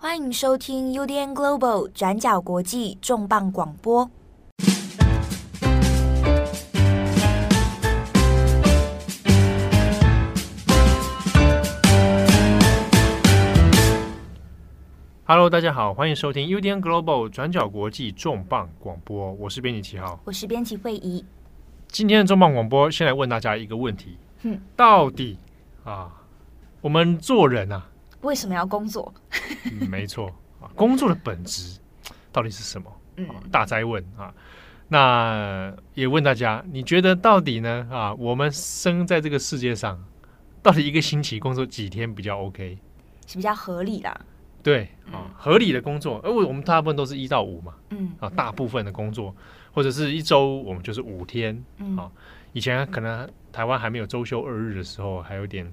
欢迎收听 UDN Global 转角国际重磅广播。Hello，大家好，欢迎收听 UDN Global 转角国际重磅广播。我是编辑七号，我是编辑惠仪。今天的重磅广播，先来问大家一个问题：嗯，到底啊，我们做人啊，为什么要工作？嗯、没错啊，工作的本质到底是什么？嗯，大灾问啊。那也问大家，你觉得到底呢？啊，我们生在这个世界上，到底一个星期工作几天比较 OK？是比较合理的。对啊，合理的工作，而我们大部分都是一到五嘛。嗯啊，大部分的工作或者是一周，我们就是五天。以前可能台湾还没有周休二日的时候，还有点。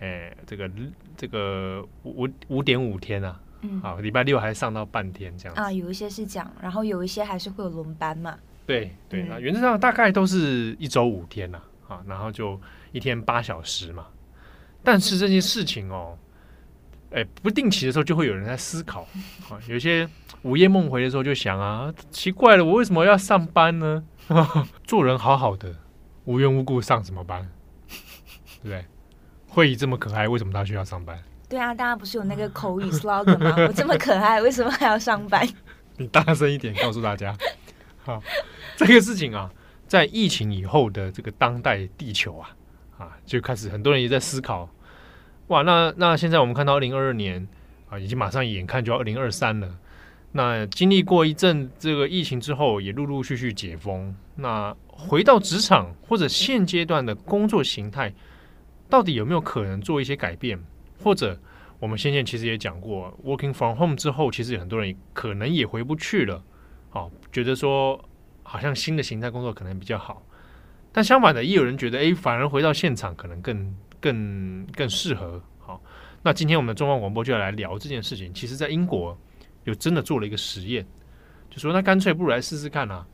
哎，这个这个五五点五天啊，嗯，好，礼拜六还上到半天这样子啊，有一些是这样，然后有一些还是会有轮班嘛。对对，那、嗯、原则上大概都是一周五天呐，啊，然后就一天八小时嘛。但是这件事情哦，哎，不定期的时候就会有人在思考啊，有些午夜梦回的时候就想啊，奇怪了，我为什么要上班呢？做人好好的，无缘无故上什么班，对不对？慧仪这么可爱，为什么他需要上班？对啊，大家不是有那个口语 slogan 吗？我这么可爱，为什么还要上班？你大声一点告诉大家。好，这个事情啊，在疫情以后的这个当代地球啊，啊，就开始很多人也在思考。哇，那那现在我们看到二零二二年啊，已经马上眼看就要二零二三了。那经历过一阵这个疫情之后，也陆陆续续解封。那回到职场或者现阶段的工作形态。到底有没有可能做一些改变？或者我们先前其实也讲过，working from home 之后，其实很多人可能也回不去了。哦，觉得说好像新的形态工作可能比较好。但相反的，也有人觉得，哎，反而回到现场可能更更更适合。好，那今天我们的中央广播就要来聊这件事情。其实，在英国有真的做了一个实验，就说那干脆不如来试试看啊。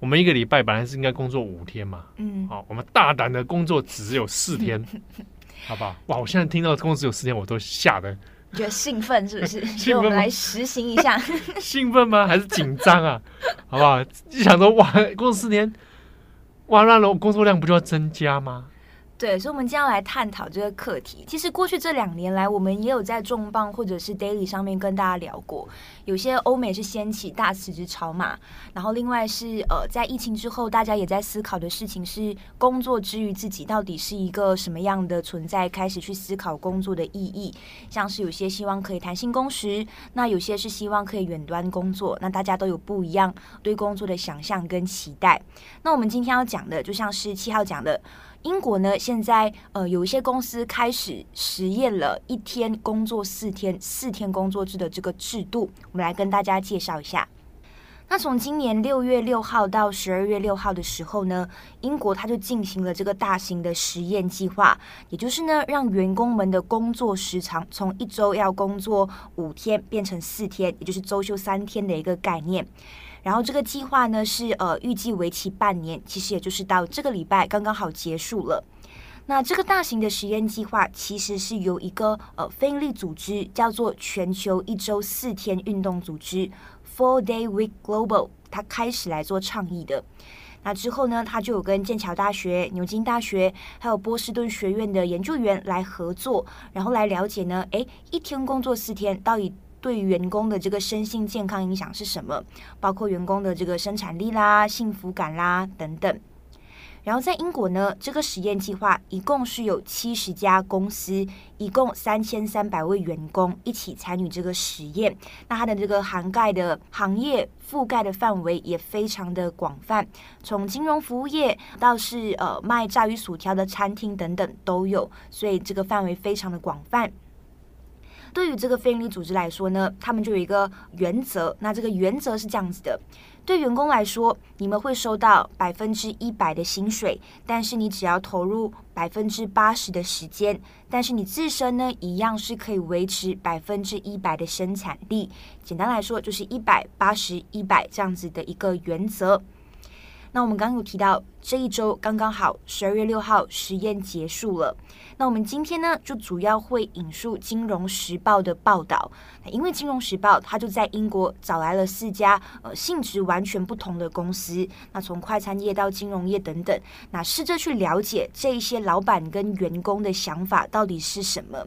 我们一个礼拜本来是应该工作五天嘛，嗯，好，我们大胆的工作只有四天，好不好？哇，我现在听到工作只有四天，我都吓得，觉得兴奋是不是？所以我们来实行一下，兴奋吗？还是紧张啊？好不好？就想说，哇，工作四天，哇，那我工作量不就要增加吗？对，所以，我们今天要来探讨这个课题。其实，过去这两年来，我们也有在重磅或者是 daily 上面跟大家聊过。有些欧美是掀起大辞职潮嘛，然后另外是呃，在疫情之后，大家也在思考的事情是，工作之于自己到底是一个什么样的存在，开始去思考工作的意义。像是有些希望可以弹性工时，那有些是希望可以远端工作，那大家都有不一样对工作的想象跟期待。那我们今天要讲的，就像是七号讲的。英国呢，现在呃有一些公司开始实验了一天工作四天、四天工作制的这个制度，我们来跟大家介绍一下。那从今年六月六号到十二月六号的时候呢，英国它就进行了这个大型的实验计划，也就是呢让员工们的工作时长从一周要工作五天变成四天，也就是周休三天的一个概念。然后这个计划呢是呃预计为期半年，其实也就是到这个礼拜刚刚好结束了。那这个大型的实验计划其实是由一个呃非营利组织叫做全球一周四天运动组织 Four Day Week Global，他开始来做倡议的。那之后呢，他就有跟剑桥大学、牛津大学还有波士顿学院的研究员来合作，然后来了解呢，诶，一天工作四天到底。对员工的这个身心健康影响是什么？包括员工的这个生产力啦、幸福感啦等等。然后在英国呢，这个实验计划一共是有七十家公司，一共三千三百位员工一起参与这个实验。那它的这个涵盖的行业覆盖的范围也非常的广泛，从金融服务业到是呃卖炸鱼薯条的餐厅等等都有，所以这个范围非常的广泛。对于这个非营利组织来说呢，他们就有一个原则。那这个原则是这样子的：对员工来说，你们会收到百分之一百的薪水，但是你只要投入百分之八十的时间，但是你自身呢，一样是可以维持百分之一百的生产力。简单来说，就是一百八十一百这样子的一个原则。那我们刚刚有提到，这一周刚刚好十二月六号实验结束了。那我们今天呢，就主要会引述《金融时报》的报道，因为《金融时报》它就在英国找来了四家呃性质完全不同的公司，那从快餐业到金融业等等，那试着去了解这一些老板跟员工的想法到底是什么。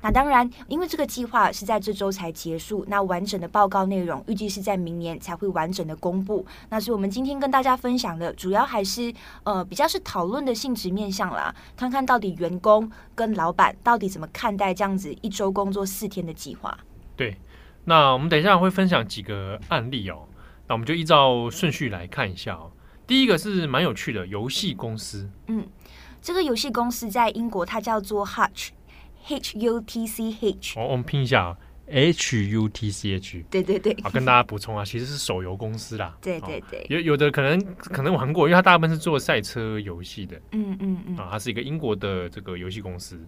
那当然，因为这个计划是在这周才结束，那完整的报告内容预计是在明年才会完整的公布。那所以我们今天跟大家分享的，主要还是呃比较是讨论的性质面向啦，看看到底员工跟老板到底怎么看待这样子一周工作四天的计划。对，那我们等一下会分享几个案例哦，那我们就依照顺序来看一下哦。第一个是蛮有趣的游戏公司，嗯，这个游戏公司在英国，它叫做 Hutch。H U T C H，我们拼一下，H U T C H，对对对，好，跟大家补充啊，其实是手游公司啦，对对对，有有的可能可能玩过，因为它大部分是做赛车游戏的，嗯嗯嗯，啊，它是一个英国的这个游戏公司，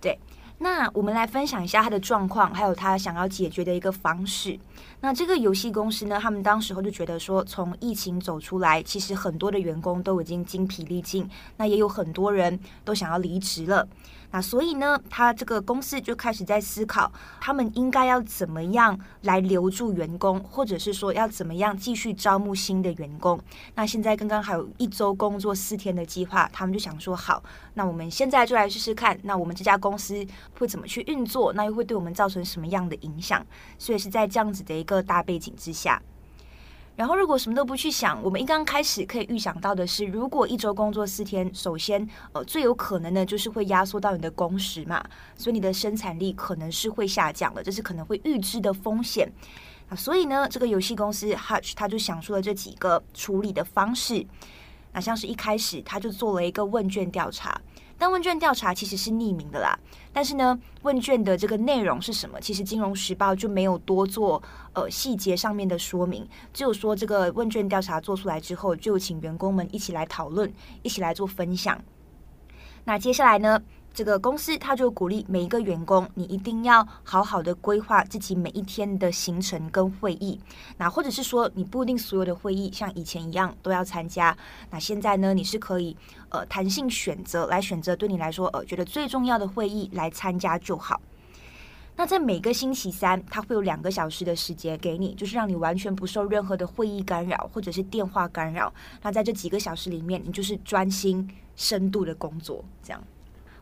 对。那我们来分享一下他的状况，还有他想要解决的一个方式。那这个游戏公司呢，他们当时候就觉得说，从疫情走出来，其实很多的员工都已经精疲力尽，那也有很多人都想要离职了。那所以呢，他这个公司就开始在思考，他们应该要怎么样来留住员工，或者是说要怎么样继续招募新的员工。那现在刚刚还有一周工作四天的计划，他们就想说，好，那我们现在就来试试看，那我们这家公司会怎么去运作，那又会对我们造成什么样的影响？所以是在这样子的一个大背景之下。然后，如果什么都不去想，我们一刚开始可以预想到的是，如果一周工作四天，首先，呃，最有可能的就是会压缩到你的工时嘛，所以你的生产力可能是会下降的，这是可能会预知的风险啊。所以呢，这个游戏公司 Hutch 他就想出了这几个处理的方式。那像是一开始他就做了一个问卷调查。但问卷调查其实是匿名的啦，但是呢，问卷的这个内容是什么？其实《金融时报》就没有多做呃细节上面的说明，只有说这个问卷调查做出来之后，就请员工们一起来讨论，一起来做分享。那接下来呢？这个公司他就鼓励每一个员工，你一定要好好的规划自己每一天的行程跟会议。那或者是说，你不一定所有的会议像以前一样都要参加。那现在呢，你是可以呃弹性选择来选择对你来说呃觉得最重要的会议来参加就好。那在每个星期三，他会有两个小时的时间给你，就是让你完全不受任何的会议干扰或者是电话干扰。那在这几个小时里面，你就是专心深度的工作，这样。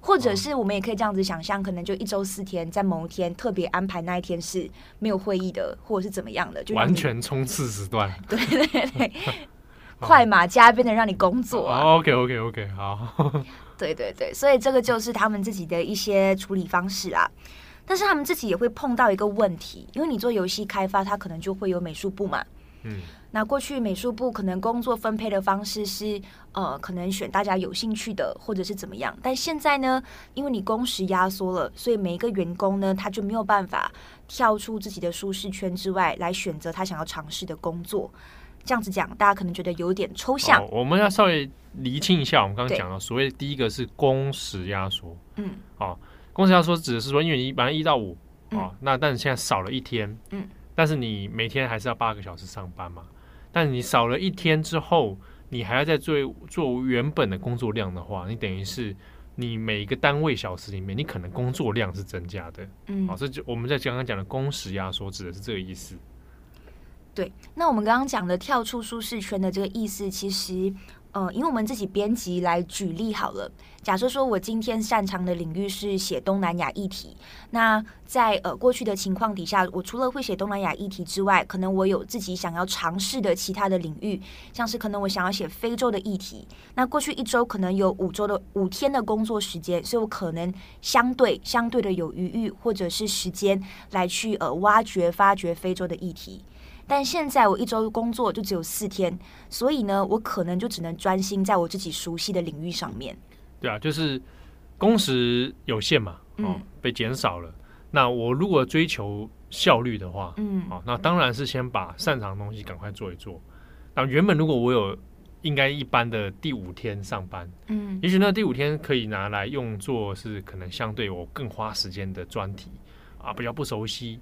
或者是我们也可以这样子想象，可能就一周四天，在某一天特别安排那一天是没有会议的，或者是怎么样的，就完全冲刺时段。对 对对，快马加鞭的让你工作啊。OK OK OK，好。对对对，所以这个就是他们自己的一些处理方式啊。但是他们自己也会碰到一个问题，因为你做游戏开发，它可能就会有美术部嘛。嗯。那过去美术部可能工作分配的方式是，呃，可能选大家有兴趣的，或者是怎么样。但现在呢，因为你工时压缩了，所以每一个员工呢，他就没有办法跳出自己的舒适圈之外，来选择他想要尝试的工作。这样子讲，大家可能觉得有点抽象。哦，我们要稍微厘清一下，我们刚刚讲的所谓第一个是工时压缩。嗯。好，哦，工时压缩指的是说，因为你本来一到五，哦，嗯，那但是现在少了一天。嗯。但是你每天还是要八个小时上班嘛？但你少了一天之后，你还要再做做原本的工作量的话，你等于是你每一个单位小时里面，你可能工作量是增加的。嗯，好，这就我们在刚刚讲的工时压缩指的是这个意思。对，那我们刚刚讲的跳出舒适圈的这个意思，其实。呃，因为我们自己编辑来举例好了。假设说我今天擅长的领域是写东南亚议题，那在呃过去的情况底下，我除了会写东南亚议题之外，可能我有自己想要尝试的其他的领域，像是可能我想要写非洲的议题。那过去一周可能有五周的五天的工作时间，所以我可能相对相对的有余裕或者是时间来去呃挖掘发掘非洲的议题。但现在我一周工作就只有四天，所以呢，我可能就只能专心在我自己熟悉的领域上面。对啊，就是工时有限嘛，哦，嗯、被减少了。那我如果追求效率的话，嗯，哦，那当然是先把擅长的东西赶快做一做。那原本如果我有应该一般的第五天上班，嗯，也许那第五天可以拿来用作是可能相对我更花时间的专题啊，比较不熟悉。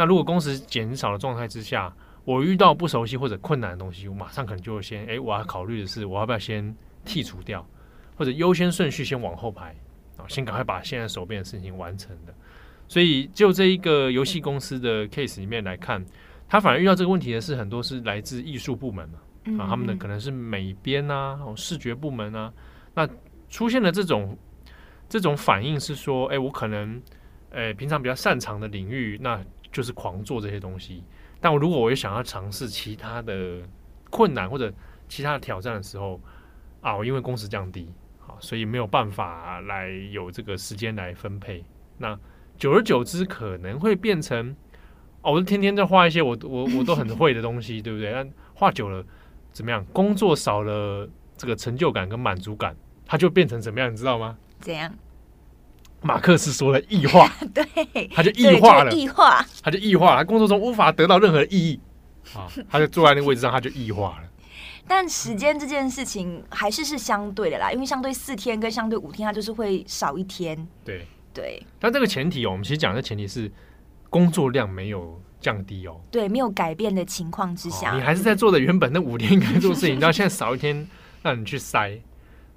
那如果工时减少的状态之下，我遇到不熟悉或者困难的东西，我马上可能就会先，哎，我要考虑的是，我要不要先剔除掉，或者优先顺序先往后排啊，先赶快把现在手边的事情完成的。所以就这一个游戏公司的 case 里面来看，他反而遇到这个问题的是很多是来自艺术部门嘛，啊，他们的可能是美编啊，视觉部门啊，那出现了这种这种反应是说，哎，我可能，诶，平常比较擅长的领域，那就是狂做这些东西。但我如果我也想要尝试其他的困难或者其他的挑战的时候，啊，我因为工时降低，啊，所以没有办法来有这个时间来分配。那久而久之，可能会变成，哦，我是天天在画一些我我我都很会的东西，对不对？但画久了怎么样？工作少了这个成就感跟满足感，它就变成怎么样？你知道吗？怎样？马克思说了异化，对，他就异化了，异化，他就异化了，他工作中无法得到任何意义。啊，他就坐在那个位置上，他就异化了。但时间这件事情还是是相对的啦，因为相对四天跟相对五天，它就是会少一天。对。对，但这个前提哦，我们其实讲的前提是工作量没有降低哦，对，没有改变的情况之下，你还是在做的原本那五天该做事情，到现在少一天让你去塞，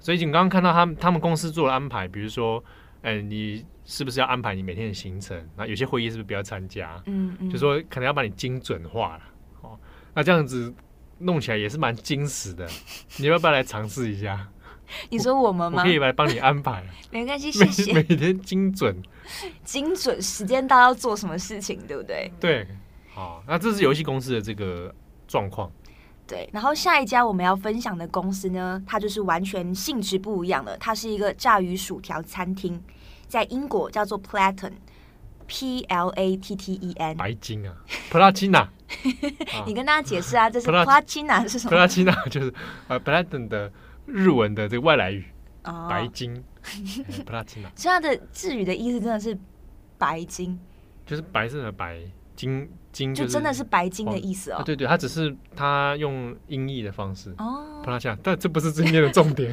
所以你刚刚看到他们他们公司做的安排，比如说。哎，你是不是要安排你每天的行程？那有些会议是不是不要参加？嗯嗯，就说可能要把你精准化了。哦，那这样子弄起来也是蛮精实的。你要不要来尝试一下？你说我们吗？我可以来帮你安排。没关系，谢谢。每，每天精准，精准时间到要做什么事情，对不对？对。好，那这是游戏公司的这个状况。对，然后下一家我们要分享的公司呢，它就是完全性质不一样的，它是一个炸鱼薯条餐厅。在英国叫做 Platten，P L A T T E N，白金啊，，platina。你跟大家解释啊，这是 platina 是什么？platina 就是呃 Platten 的日文的这个外来语，哦、白金。platina，所以它的字语的意思真的是白金，就是白色的白金。金就真的是白金的意思哦。对对，它只是它用音译的方式哦。不拉下，但这不是今天的重点，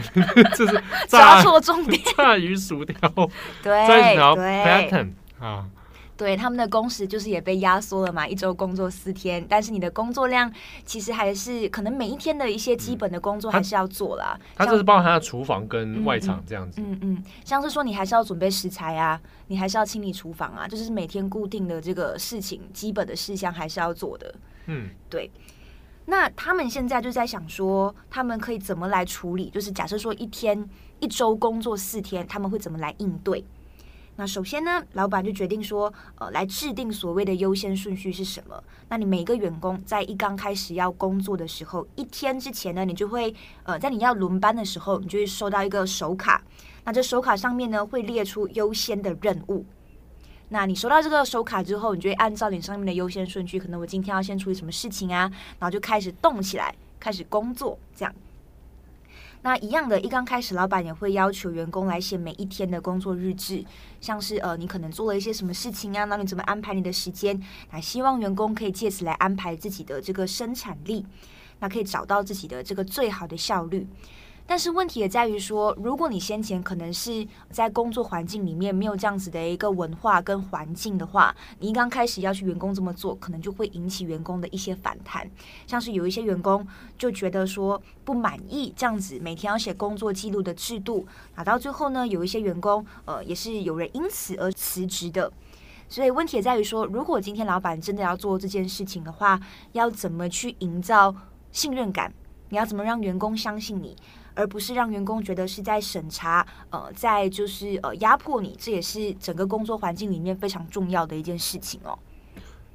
这是 抓错重点。炸鱼薯条，对对 pattern 啊。对，他们的工时就是也被压缩了嘛，一周工作四天，但是你的工作量其实还是可能每一天的一些基本的工作还是要做啦。他这是包含他的厨房跟外场这样子。嗯嗯，嗯，像是说你还是要准备食材啊，你还是要清理厨房啊，就是每天固定的这个事情，基本的事项还是要做的。嗯，对。那他们现在就在想说，他们可以怎么来处理？就是假设说一天一周工作四天，他们会怎么来应对？那首先呢，老板就决定说，呃，来制定所谓的优先顺序是什么？那你每个员工在一刚开始要工作的时候，一天之前呢，你就会，呃，在你要轮班的时候，你就会收到一个手卡。那这手卡上面呢，会列出优先的任务。那你收到这个手卡之后，你就会按照你上面的优先顺序，可能我今天要先处理什么事情啊，然后就开始动起来，开始工作，这样。那一样的，一刚开始，老板也会要求员工来写每一天的工作日志，像是呃，你可能做了一些什么事情啊，那你怎么安排你的时间？那希望员工可以借此来安排自己的这个生产力，那可以找到自己的这个最好的效率。但是问题也在于说，如果你先前可能是在工作环境里面没有这样子的一个文化跟环境的话，你刚开始要去员工这么做，可能就会引起员工的一些反弹。像是有一些员工就觉得说不满意这样子每天要写工作记录的制度，那到最后呢，有一些员工呃也是有人因此而辞职的。所以问题也在于说，如果今天老板真的要做这件事情的话，要怎么去营造信任感？你要怎么让员工相信你？而不是让员工觉得是在审查，呃，在就是呃压迫你，这也是整个工作环境里面非常重要的一件事情哦。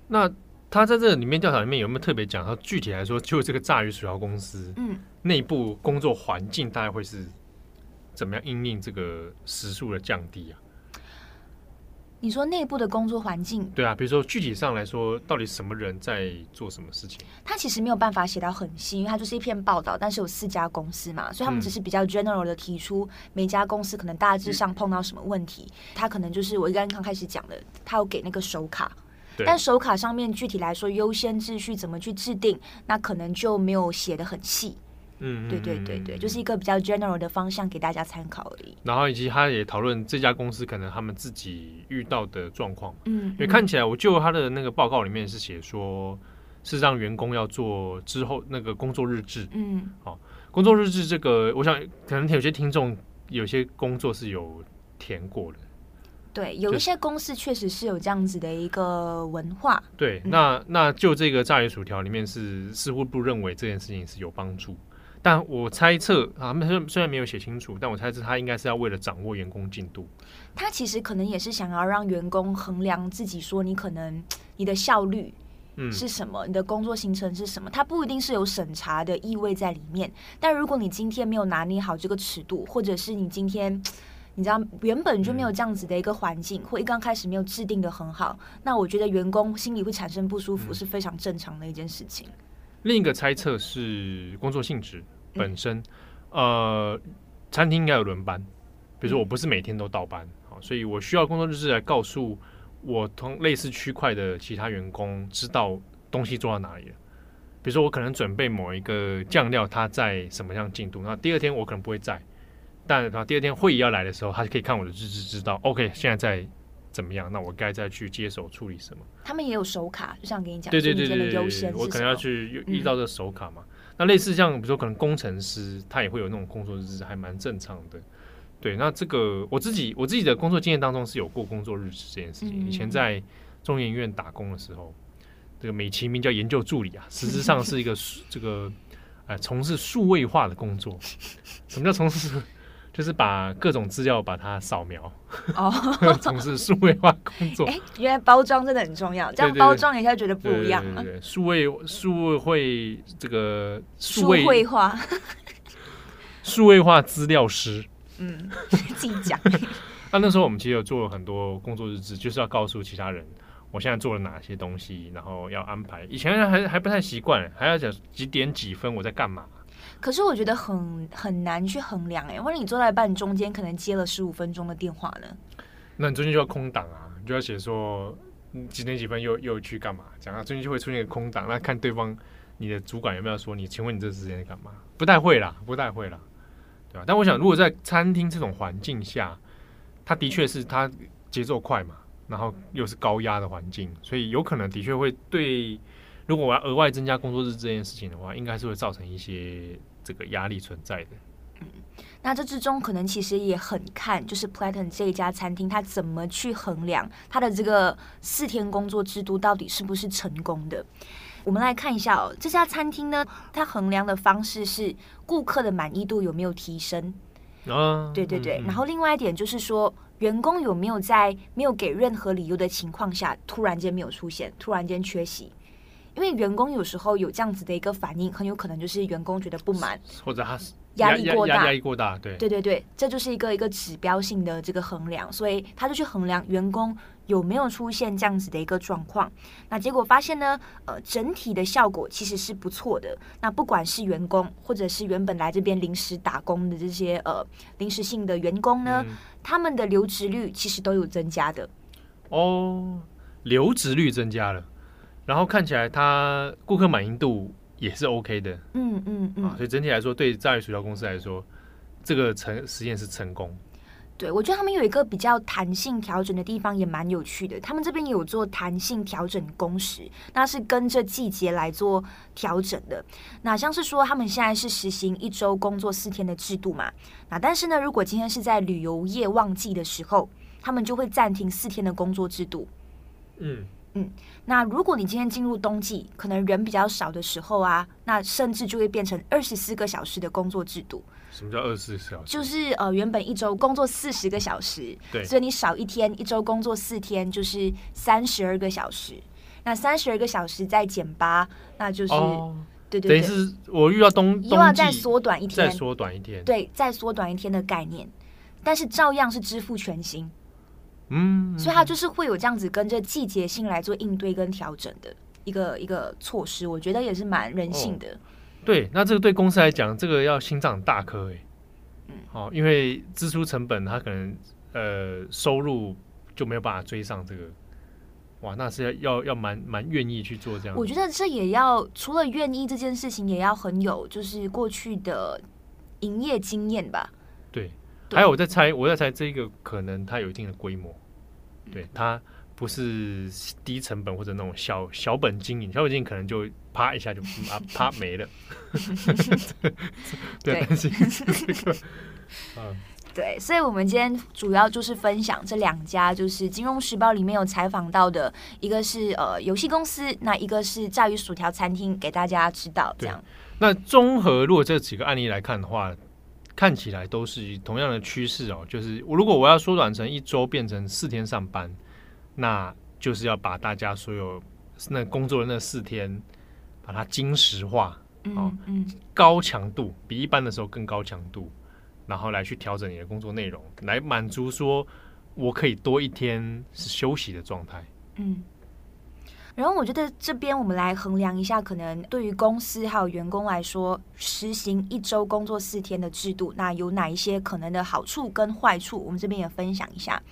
那他在这里面调查里面有没有特别讲？到具体来说，就这个炸鱼薯条公司，嗯，内部工作环境大概会是怎么样？因应这个时速的降低啊？你说内部的工作环境，对啊，比如说具体上来说，到底什么人在做什么事情？他其实没有办法写到很细，因为他就是一篇报道，但是有四家公司嘛，所以他们只是比较 general 的提出每家公司可能大致上碰到什么问题。嗯、他可能就是我刚刚开始讲的，他有给那个手卡，但手卡上面具体来说优先秩序怎么去制定，那可能就没有写的很细。嗯，对对对对，就是一个比较 general 的方向给大家参考而已。然后以及他也讨论这家公司可能他们自己遇到的状况。嗯，因为看起来我就他的那个报告里面是写说，是让员工要做之后那个工作日志。嗯，好，工作日志这个，我想可能有些听众有些工作是有填过的。对，有一些公司确实是有这样子的一个文化。对，那那就这个炸鱼薯条里面是似乎不认为这件事情是有帮助，但我猜测啊，虽然没有写清楚，但我猜测他应该是要为了掌握员工进度。他其实可能也是想要让员工衡量自己，说你可能你的效率是什么，嗯、你的工作行程是什么，他不一定是有审查的意味在里面。但如果你今天没有拿捏好这个尺度，或者是你今天。你知道原本就没有这样子的一个环境，嗯、或一刚开始没有制定的很好，那我觉得员工心里会产生不舒服是非常正常的一件事情。另一个猜测是工作性质本身，嗯、呃，餐厅应该有轮班，比如说我不是每天都倒班，好、嗯，所以我需要工作日志来告诉我同类似区块的其他员工知道东西做到哪里了。比如说我可能准备某一个酱料，它在什么样进度，那第二天我可能不会在。但然后第二天会议要来的时候，他就可以看我的日志，知道 OK 现在在怎么样，那我该再去接手处理什么。他们也有手卡，就像跟你讲，对对对对对，我可能要去遇到这个手卡嘛。嗯、那类似像比如说可能工程师，他也会有那种工作日志，还蛮正常的。对，那这个我自己我自己的工作经验当中是有过工作日志这件事情。嗯、以前在中研院打工的时候，这个美其名叫研究助理啊，实质上是一个这个呃从事数位化的工作。什么叫从事？就是把各种资料把它扫描，哦，从事数位化工作。哎、欸，原来包装真的很重要，这样包装一下觉得不一样。对对对，数位数位会这个数位化，数位化资料师。嗯，自己讲。那那时候我们其实有做了很多工作日志，就是要告诉其他人我现在做了哪些东西，然后要安排。以前还还不太习惯，还要讲几点几分我在干嘛。可是我觉得很很难去衡量哎，或者你坐在半中间可能接了十五分钟的电话呢？那你中间就要空档啊，你就要写说几点几分又又去干嘛？讲啊，中间就会出现一个空档，那看对方你的主管有没有说你，请问你这时间在干嘛？不太会啦，不太会啦，对吧？但我想，如果在餐厅这种环境下，它的确是它节奏快嘛，然后又是高压的环境，所以有可能的确会对。如果我要额外增加工作日这件事情的话，应该是会造成一些这个压力存在的。嗯，那这之中可能其实也很看，就是 Platen 这一家餐厅，它怎么去衡量它的这个四天工作制度到底是不是成功的？我们来看一下哦，这家餐厅呢，它衡量的方式是顾客的满意度有没有提升？啊，对对对。然后另外一点就是说，员工有没有在没有给任何理由的情况下，突然间没有出现，突然间缺席？因为员工有时候有这样子的一个反应，很有可能就是员工觉得不满，或者他压力过大，压力过大，对，对对对，这就是一个一个指标性的这个衡量，所以他就去衡量员工有没有出现这样子的一个状况。那结果发现呢，呃，整体的效果其实是不错的。那不管是员工，或者是原本来这边临时打工的这些呃临时性的员工呢，嗯、他们的留职率其实都有增加的。哦，留职率增加了。然后看起来，他顾客满意度也是 OK 的，嗯嗯嗯，所以整体来说，对炸鱼薯条公司来说，这个成实验是成功。对，我觉得他们有一个比较弹性调整的地方，也蛮有趣的。他们这边有做弹性调整工时，那是跟着季节来做调整的。那像是说，他们现在是实行一周工作四天的制度嘛？那但是呢，如果今天是在旅游业旺季的时候，他们就会暂停四天的工作制度。嗯。嗯，那如果你今天进入冬季，可能人比较少的时候啊，那甚至就会变成二十四个小时的工作制度。什么叫二十四小时？就是呃，原本一周工作四十个小时，对，所以你少一天，一周工作四天，就是三十二个小时。那三十二个小时再减八，那就是、哦、对对对，等于是我遇到冬又要再缩短一天，再缩短一天，对，再缩短一天的概念，但是照样是支付全薪。嗯，所以它就是会有这样子跟着季节性来做应对跟调整的一个一个措施，我觉得也是蛮人性的。哦。对，那这个对公司来讲，这个要心脏大颗哎。嗯，好，因为支出成本，它可能呃收入就没有办法追上这个。哇，那是要要要蛮蛮愿意去做这样。我觉得这也要除了愿意这件事情，也要很有就是过去的营业经验吧。对。还有我在猜，我在猜这个可能它有一定的规模，对，它不是低成本或者那种小小本经营，小本经营可能就啪一下就啪 啪没了。对，担心这个，嗯。对，所以，我们今天主要就是分享这两家，就是《金融时报》里面有采访到的，一个是呃游戏公司，那一个是炸鱼薯条餐厅，给大家知道这样。那综合如果这几个案例来看的话，看起来都是同样的趋势哦，就是如果我要缩短成一周变成四天上班，那就是要把大家所有那工作的那四天把它精实化，哦、嗯嗯，高强度比一般的时候更高强度。然后来去调整你的工作内容，来满足说我可以多一天是休息的状态。嗯，然后我觉得这边我们来衡量一下，可能对于公司还有员工来说，实行一周工作四天的制度，那有哪一些可能的好处跟坏处？我们这边也分享一下。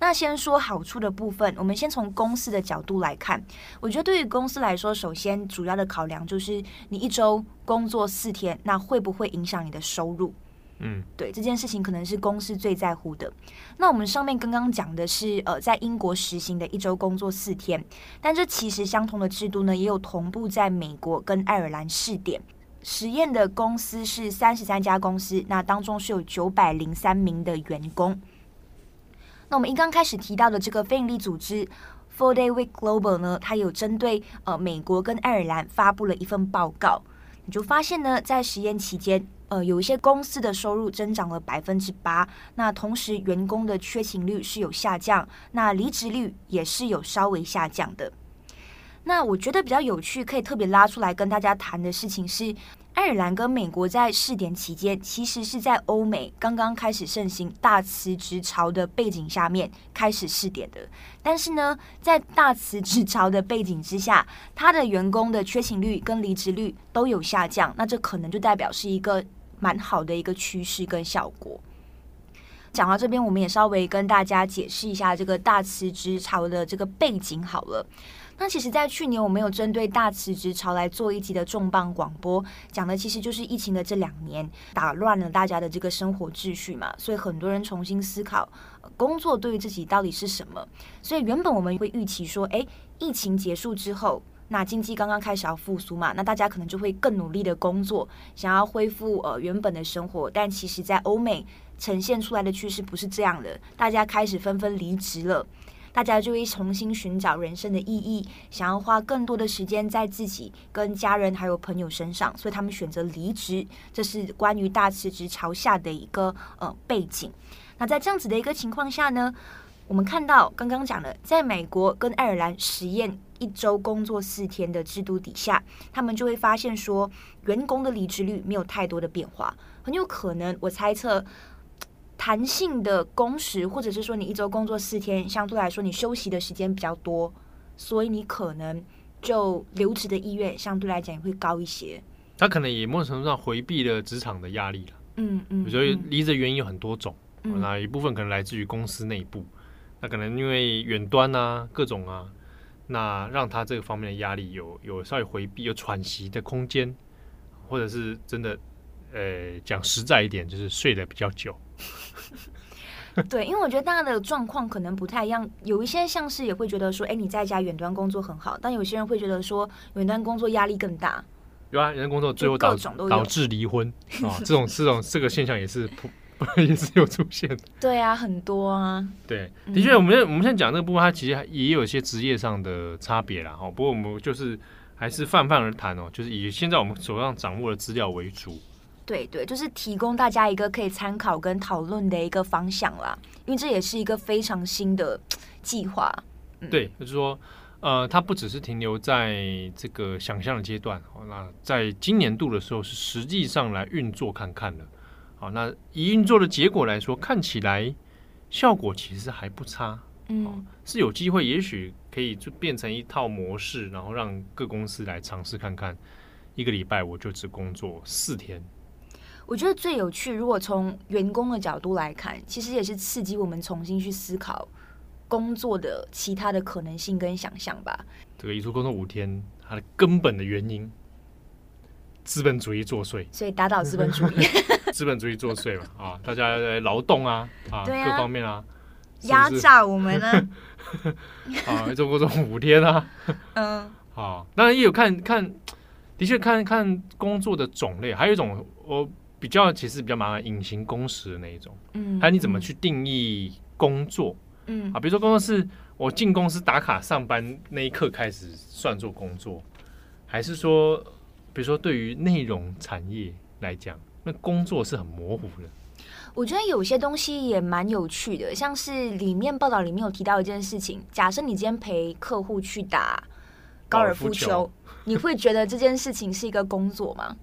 那先说好处的部分，我们先从公司的角度来看。我觉得对于公司来说，首先主要的考量就是你一周工作四天，那会不会影响你的收入？嗯，对，这件事情可能是公司最在乎的。那我们上面刚刚讲的是，呃，在英国实行的一周工作四天，但这其实相同的制度呢，也有同步在美国跟爱尔兰试点。实验的公司是三十三家公司，那当中是有九百零三名的员工。那我们一刚开始提到的这个非营利组织 Four Day Week Global 呢，它有针对呃美国跟爱尔兰发布了一份报告，你就发现呢，在实验期间。呃，有一些公司的收入增长了百分之八，那同时员工的缺勤率是有下降，那离职率也是有稍微下降的。那我觉得比较有趣，可以特别拉出来跟大家谈的事情是。爱尔兰跟美国在试点期间，其实是在欧美刚刚开始盛行大辞职潮的背景下面开始试点的。但是呢，在大辞职潮的背景之下，他的员工的缺勤率跟离职率都有下降，那这可能就代表是一个蛮好的一个趋势跟效果。讲到这边，我们也稍微跟大家解释一下这个大辞职潮的这个背景好了。那其实，在去年我们有针对大辞职潮来做一集的重磅广播，讲的其实就是疫情的这两年打乱了大家的这个生活秩序嘛，所以很多人重新思考工作对于自己到底是什么。所以原本我们会预期说，诶，疫情结束之后，那经济刚刚开始要复苏嘛，那大家可能就会更努力的工作，想要恢复呃原本的生活。但其实，在欧美呈现出来的趋势不是这样的，大家开始纷纷离职了。大家就会重新寻找人生的意义，想要花更多的时间在自己跟家人还有朋友身上，所以他们选择离职。这是关于大辞职潮下的一个呃背景。那在这样子的一个情况下呢，我们看到刚刚讲的，在美国跟爱尔兰实验一周工作四天的制度底下，他们就会发现说，员工的离职率没有太多的变化，很有可能，我猜测。弹性的工时，或者是说你一周工作四天，相对来说你休息的时间比较多，所以你可能就留职的意愿相对来讲也会高一些。他可能也某种程度上回避了职场的压力了。嗯嗯，所以离职原因有很多种，嗯、那一部分可能来自于公司内部，那可能因为远端啊各种啊，那让他这个方面的压力有有稍微回避，有喘息的空间，或者是真的。呃，讲实在一点，就是睡得比较久。对，因为我觉得大家的状况可能不太一样。有一些像是也会觉得说，哎，你在家远端工作很好，但有些人会觉得说，远端工作压力更大。有啊，远端工作最后导导致离婚啊，这种这种这个现象也是也是有出现的。对啊，很多啊。对，的确，我们我们现在讲这个部分，它其实也有一些职业上的差别啦。哈，不过我们就是还是泛泛而谈哦，就是以现在我们手上掌握的资料为主。对对，就是提供大家一个可以参考跟讨论的一个方向啦，因为这也是一个非常新的计划。嗯、对，就是说，呃，它不只是停留在这个想象的阶段，好，那在今年度的时候是实际上来运作看看的。好，那以运作的结果来说，看起来效果其实还不差。嗯，是有机会，也许可以就变成一套模式，然后让各公司来尝试看看，一个礼拜我就只工作四天。我觉得最有趣，如果从员工的角度来看，其实也是刺激我们重新去思考工作的其他的可能性跟想象吧。这个一周工作五天，它的根本的原因，资本主义作祟，所以打倒资本主义，资本主义作祟嘛啊！大家来劳动啊啊，各方面啊，压榨我们呢？啊，这种五天啊。嗯，好，当然也有看看，的确看看工作的种类，还有一种我比较其实比较麻烦，隐形工时的那一种。嗯，还有你怎么去定义工作？嗯，啊，比如说工作是我进公司打卡上班那一刻开始算作工作，还是说，比如说对于内容产业来讲，那工作是很模糊的？我觉得有些东西也蛮有趣的，像是里面报道里面有提到一件事情，假设你今天陪客户去打高尔夫球，夫球你会觉得这件事情是一个工作吗？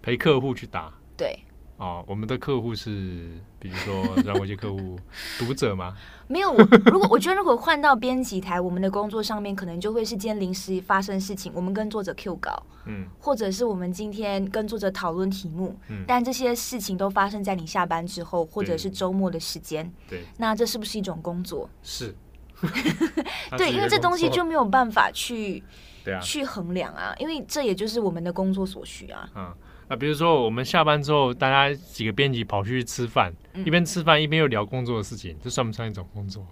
陪客户去打，对。哦，我们的客户是，比如说 让我一些客户读者吗？没有，如果我觉得如果换到编辑台，我们的工作上面可能就会是今天临时发生事情，我们跟作者 Q 稿，嗯，或者是我们今天跟作者讨论题目，嗯，但这些事情都发生在你下班之后，或者是周末的时间，对，那这是不是一种工作？是，对，因为这东西就没有办法去，对啊，去衡量啊，因为这也就是我们的工作所需啊，嗯。啊，比如说我们下班之后，大家几个编辑跑去吃饭，嗯、一边吃饭一边又聊工作的事情，这算不算一种工作？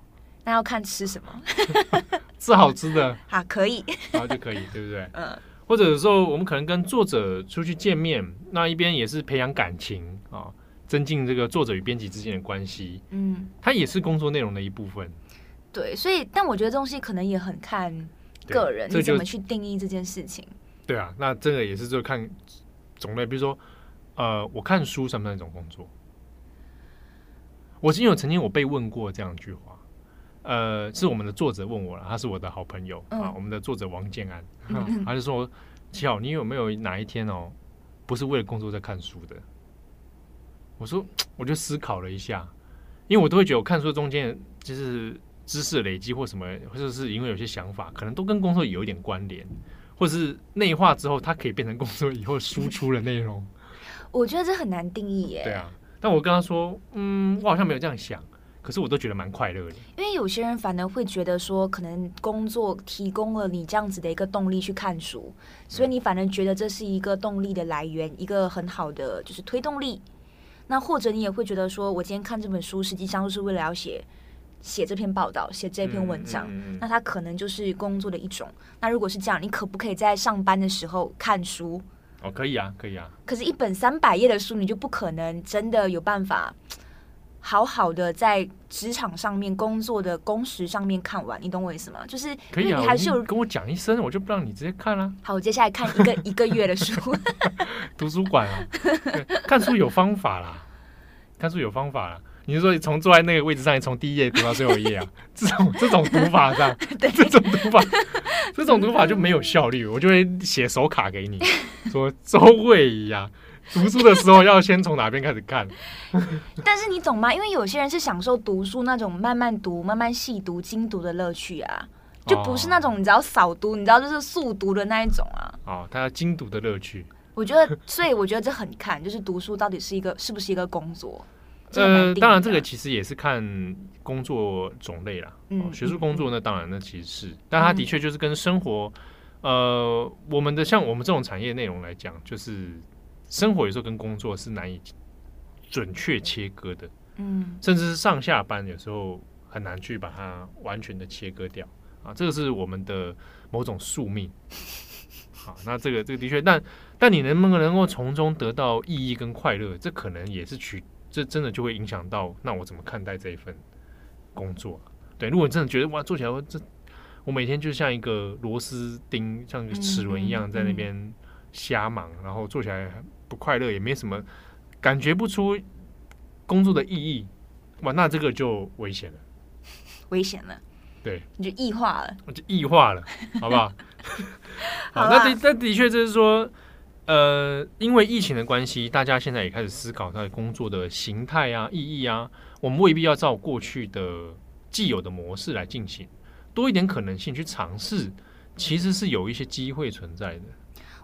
那要看吃什么，吃好吃的，好可以，然后就可以，对不对？嗯。或者有时候我们可能跟作者出去见面，那一边也是培养感情啊，增进这个作者与编辑之间的关系。嗯，它也是工作内容的一部分。对，所以但我觉得东西可能也很看个人，你怎么去定义这件事情。对啊，那这个也是就看。种类，比如说，呃，我看书算不算一种工作？我是因为曾经我被问过这样一句话，呃，是我们的作者问我了，他是我的好朋友、嗯、啊，我们的作者王建安，啊、他就说：“七号，你有没有哪一天哦，不是为了工作在看书的？”我说，我就思考了一下，因为我都会觉得我看书中间就是知识累积或什么，或者是因为有些想法，可能都跟工作有一点关联。或是内化之后，它可以变成工作以后输出的内容。我觉得这很难定义耶。对啊，但我跟他说，嗯，我好像没有这样想，可是我都觉得蛮快乐的。因为有些人反而会觉得说，可能工作提供了你这样子的一个动力去看书，所以你反而觉得这是一个动力的来源，一个很好的就是推动力。那或者你也会觉得说，我今天看这本书，实际上都是为了要写。写这篇报道，写这篇文章，嗯嗯嗯、那他可能就是工作的一种。那如果是这样，你可不可以在上班的时候看书？哦，可以啊，可以啊。可是，一本三百页的书，你就不可能真的有办法好好的在职场上面工作的工时上面看完。你懂我意思吗？就是可以啊，你还是有跟我讲一声，我就不让你直接看了、啊。好，我接下来看一个一个月的书。图书馆啊，看书有方法啦，看书有方法啦。你是说你从坐在那个位置上，你从第一页读到最后一页啊？这种这种读法上，对这种读法，这种读法就没有效率。我就会写手卡给你，说周慧仪啊，读书的时候要先从哪边开始看？但是你懂吗？因为有些人是享受读书那种慢慢读、慢慢细读、精读的乐趣啊，就不是那种你只要扫读，你知道就是速读的那一种啊。哦，他要精读的乐趣。我觉得，所以我觉得这很看，就是读书到底是一个是不是一个工作。呃，当然，这个其实也是看工作种类啦。嗯，哦、学术工作那当然那其实是，但它的确就是跟生活，嗯、呃，我们的像我们这种产业内容来讲，就是生活有时候跟工作是难以准确切割的。嗯，甚至是上下班有时候很难去把它完全的切割掉啊。这个是我们的某种宿命。好，那这个这个的确，但但你能不能够从中得到意义跟快乐，这可能也是取。这真的就会影响到，那我怎么看待这一份工作？对，如果你真的觉得哇，做起来我这我每天就像一个螺丝钉，像一个齿轮一样在那边瞎忙，然后做起来不快乐，也没什么感觉不出工作的意义，哇，那这个就危险了，危险了，对，你就异化了，我就异化了，好不好？好，那的那的确就是说。呃，因为疫情的关系，大家现在也开始思考他的工作的形态啊、意义啊。我们未必要照过去的既有的模式来进行，多一点可能性去尝试，其实是有一些机会存在的。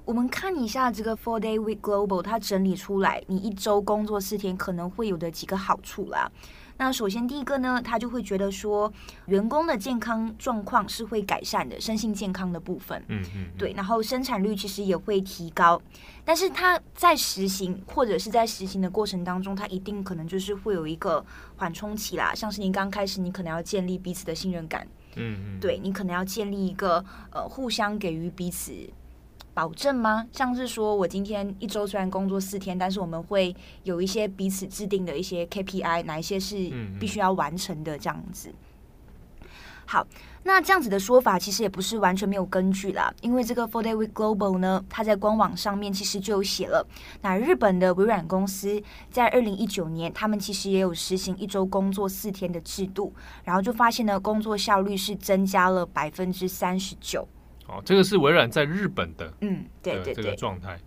我们看一下这个 Four Day Week Global，它整理出来，你一周工作四天可能会有的几个好处啦。那首先第一个呢，他就会觉得说，员工的健康状况是会改善的，身心健康的部分，嗯嗯，对，然后生产率其实也会提高。但是他在实行或者是在实行的过程当中，他一定可能就是会有一个缓冲期啦，像是你刚开始，你可能要建立彼此的信任感，嗯嗯，对，你可能要建立一个呃互相给予彼此。保证吗？像是说我今天一周虽然工作四天，但是我们会有一些彼此制定的一些 KPI，哪一些是必须要完成的这样子。好，那这样子的说法其实也不是完全没有根据啦，因为这个 Four Day Week Global 呢，它在官网上面其实就有写了，那日本的微软公司在二零一九年，他们其实也有实行一周工作四天的制度，然后就发现呢，工作效率是增加了百分之三十九。哦，这个是微软在日本的，嗯，对对对，这个状态。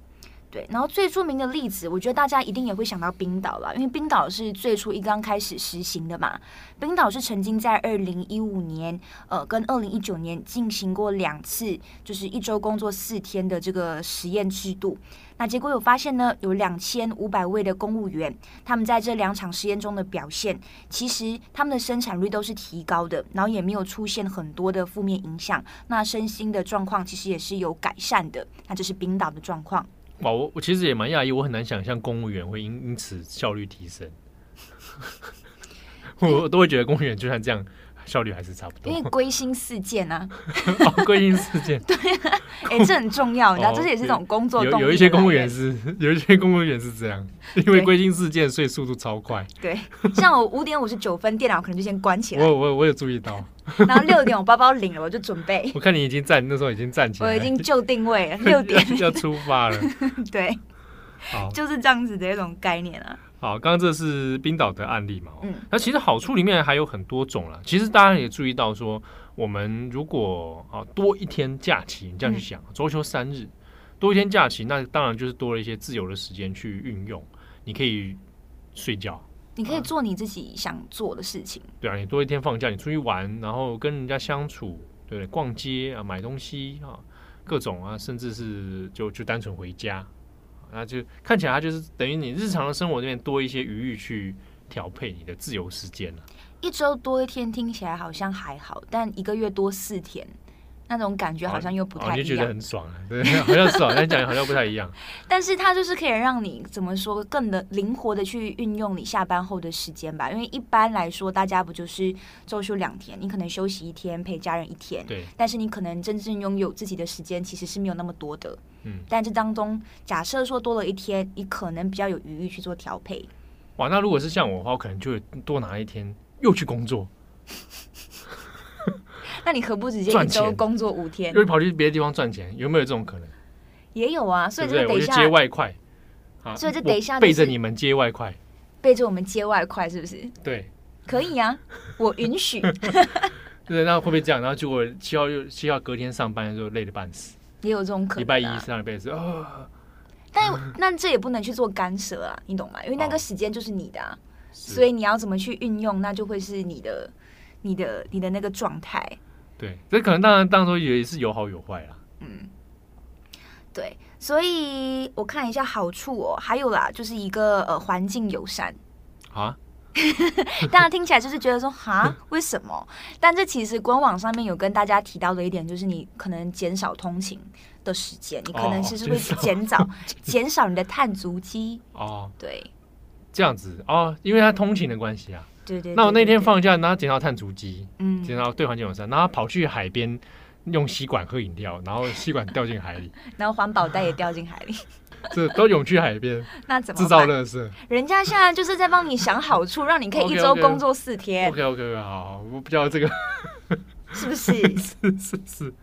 对，然后最著名的例子，我觉得大家一定也会想到冰岛了，因为冰岛是最初一刚开始实行的嘛。冰岛是曾经在二零一五年，呃，跟二零一九年进行过两次，就是一周工作四天的这个实验制度。那结果有发现呢，有两千五百位的公务员，他们在这两场实验中的表现，其实他们的生产率都是提高的，然后也没有出现很多的负面影响。那身心的状况其实也是有改善的。那这是冰岛的状况。哇，我我其实也蛮讶异，我很难想象公务员会因因此效率提升。我都会觉得公务员就算这样。效率还是差不多，因为归心似箭啊，哦，归心似箭，对啊，哎，这很重要，你知道，这是也是一种工作动力。有有一些公务员是，有一些公务员是这样，因为归心似箭，所以速度超快。对，像我五点五十九分，电脑可能就先关起来。我我我有注意到。然后六点我包包领了，我就准备。我看你已经站，那时候已经站起来，我已经 就定位了，六点要出发了。对，好，就是这样子的一种概念啊。好，刚刚这是冰岛的案例嘛？嗯，那其实好处里面还有很多种啦。其实大家也注意到说，我们如果啊多一天假期，你这样去想，周休三日，多一天假期，那当然就是多了一些自由的时间去运用。你可以睡觉，你可以做你自己想做的事情。对啊，你多一天放假，你出去玩，然后跟人家相处，对？逛街啊，买东西啊，各种啊，甚至是就就单纯回家。那就看起来，它就是等于你日常的生活里面多一些余裕去调配你的自由时间了。一周多一天听起来好像还好，但一个月多四天。那种感觉好像又不太一样，你觉得很爽啊？对，好像爽，但讲好像不太一样。但是它就是可以让你怎么说，更的灵活的去运用你下班后的时间吧。因为一般来说，大家不就是周休两天，你可能休息一天，陪家人一天。对。但是你可能真正拥有自己的时间，其实是没有那么多的。嗯。但这当中，假设说多了一天，你可能比较有余裕去做调配。哇，那如果是像我的话，我可能就会多拿一天又去工作。那你何不直接一周工作五天，又跑去别的地方赚钱？有没有这种可能？也有啊，所以就等一下接外快，所以就等一下背着你们接外快，背着我们接外快，是不是？对，可以啊，我允许。对，那会不会这样？然后结果七号又七号隔天上班的时候累得半死，也有这种可能。礼拜一上礼拜四啊，但那这也不能去做干涉啊，你懂吗？因为那个时间就是你的啊，所以你要怎么去运用，那就会是你的、你的、你的那个状态。对，这可能当然当中也是有好有坏啦。嗯，对，所以我看一下好处哦，还有啦，就是一个呃环境友善啊。大家听起来就是觉得说哈，为什么？但这其实官网上面有跟大家提到的一点，就是你可能减少通勤的时间，你可能其实会减少减少，少你的碳足迹哦。对，这样子哦，因为它通勤的关系啊。那我那天放假，然后捡到碳足迹，嗯，捡到对环境友善，然后跑去海边用吸管喝饮料，然后吸管掉进海里，然后环保袋也掉进海里，这都涌去海边，那怎么制造垃圾？人家现在就是在帮你想好处，让你可以一周工作四天。OK OK OK，好，我不知道这个是不是？是是是。